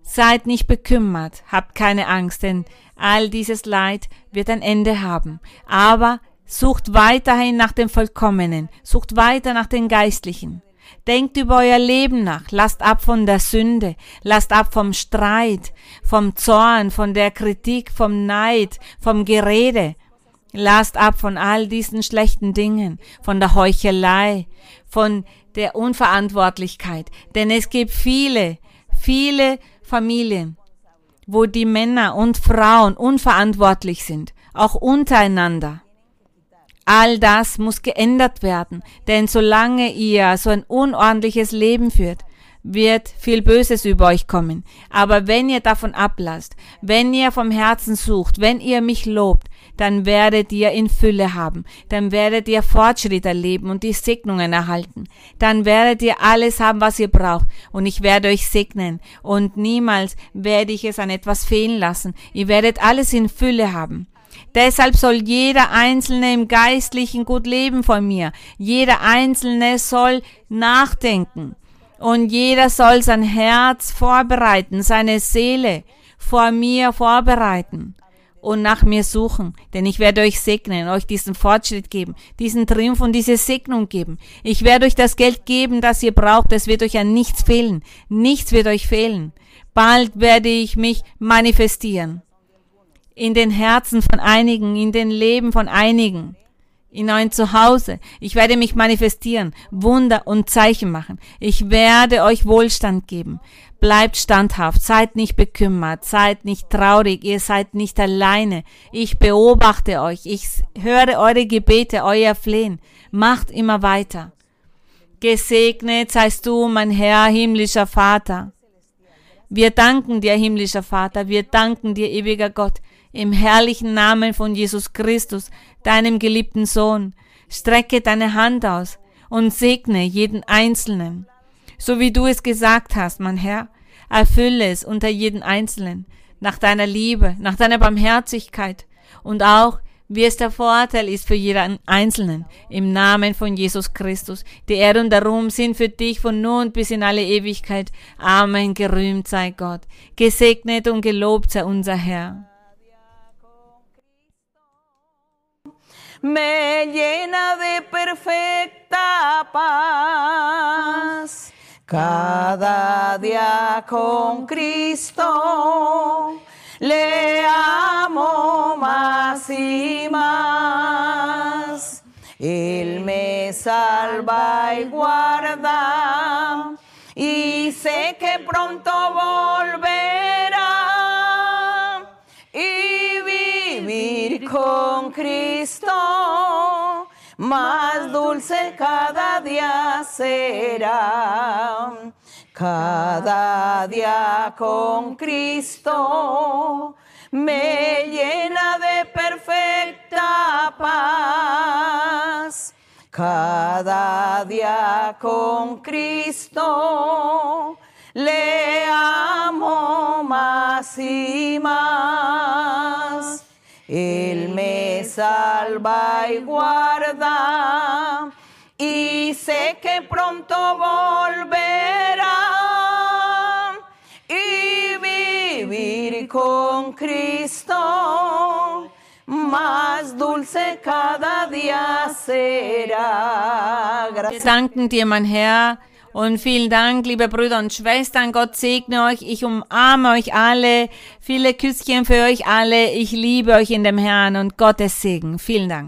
Seid nicht bekümmert, habt keine Angst, denn all dieses Leid wird ein Ende haben. Aber sucht weiterhin nach dem Vollkommenen, sucht weiter nach den Geistlichen. Denkt über euer Leben nach, lasst ab von der Sünde, lasst ab vom Streit, vom Zorn, von der Kritik, vom Neid, vom Gerede Lasst ab von all diesen schlechten Dingen, von der Heuchelei, von der Unverantwortlichkeit. Denn es gibt viele, viele Familien, wo die Männer und Frauen unverantwortlich sind, auch untereinander. All das muss geändert werden, denn solange ihr so ein unordentliches Leben führt, wird viel Böses über euch kommen. Aber wenn ihr davon ablasst, wenn ihr vom Herzen sucht, wenn ihr mich lobt, dann werdet ihr in Fülle haben, dann werdet ihr Fortschritt erleben und die Segnungen erhalten. Dann werdet ihr alles haben, was ihr braucht und ich werde euch segnen und niemals werde ich es an etwas fehlen lassen. Ihr werdet alles in Fülle haben. Deshalb soll jeder Einzelne im Geistlichen gut leben von mir. Jeder Einzelne soll nachdenken. Und jeder soll sein Herz vorbereiten, seine Seele vor mir vorbereiten und nach mir suchen, denn ich werde euch segnen, euch diesen Fortschritt geben, diesen Triumph und diese Segnung geben. Ich werde euch das Geld geben, das ihr braucht, es wird euch an nichts fehlen, nichts wird euch fehlen. Bald werde ich mich manifestieren. In den Herzen von einigen, in den Leben von einigen in ein Zuhause. Ich werde mich manifestieren, Wunder und Zeichen machen. Ich werde euch Wohlstand geben. Bleibt standhaft, seid nicht bekümmert, seid nicht traurig, ihr seid nicht alleine. Ich beobachte euch, ich höre eure Gebete, euer Flehen. Macht immer weiter. Gesegnet seist du, mein Herr, himmlischer Vater. Wir danken dir, himmlischer Vater, wir danken dir, ewiger Gott, im herrlichen Namen von Jesus Christus, deinem geliebten Sohn. Strecke deine Hand aus und segne jeden Einzelnen. So wie du es gesagt hast, mein Herr, erfülle es unter jeden Einzelnen, nach deiner Liebe, nach deiner Barmherzigkeit und auch, wie es der Vorteil ist für jeden Einzelnen, im Namen von Jesus Christus. Die Ehre und der Ruhm sind für dich von nun bis in alle Ewigkeit. Amen, gerühmt sei Gott. Gesegnet und gelobt sei unser Herr. Me llena de perfecta paz. Cada día con Cristo le amo más y más. Él me salva y guarda y sé que pronto volverá con Cristo, más dulce cada día será. Cada día con Cristo me llena de perfecta paz. Cada día con Cristo le amo más y más. Él me salva y guarda. Y sé que pronto volverá. Y vivir con Cristo más dulce cada día será. Wir danken mein Herr, Und vielen Dank, liebe Brüder und Schwestern. Gott segne euch. Ich umarme euch alle. Viele Küsschen für euch alle. Ich liebe euch in dem Herrn und Gottes Segen. Vielen Dank.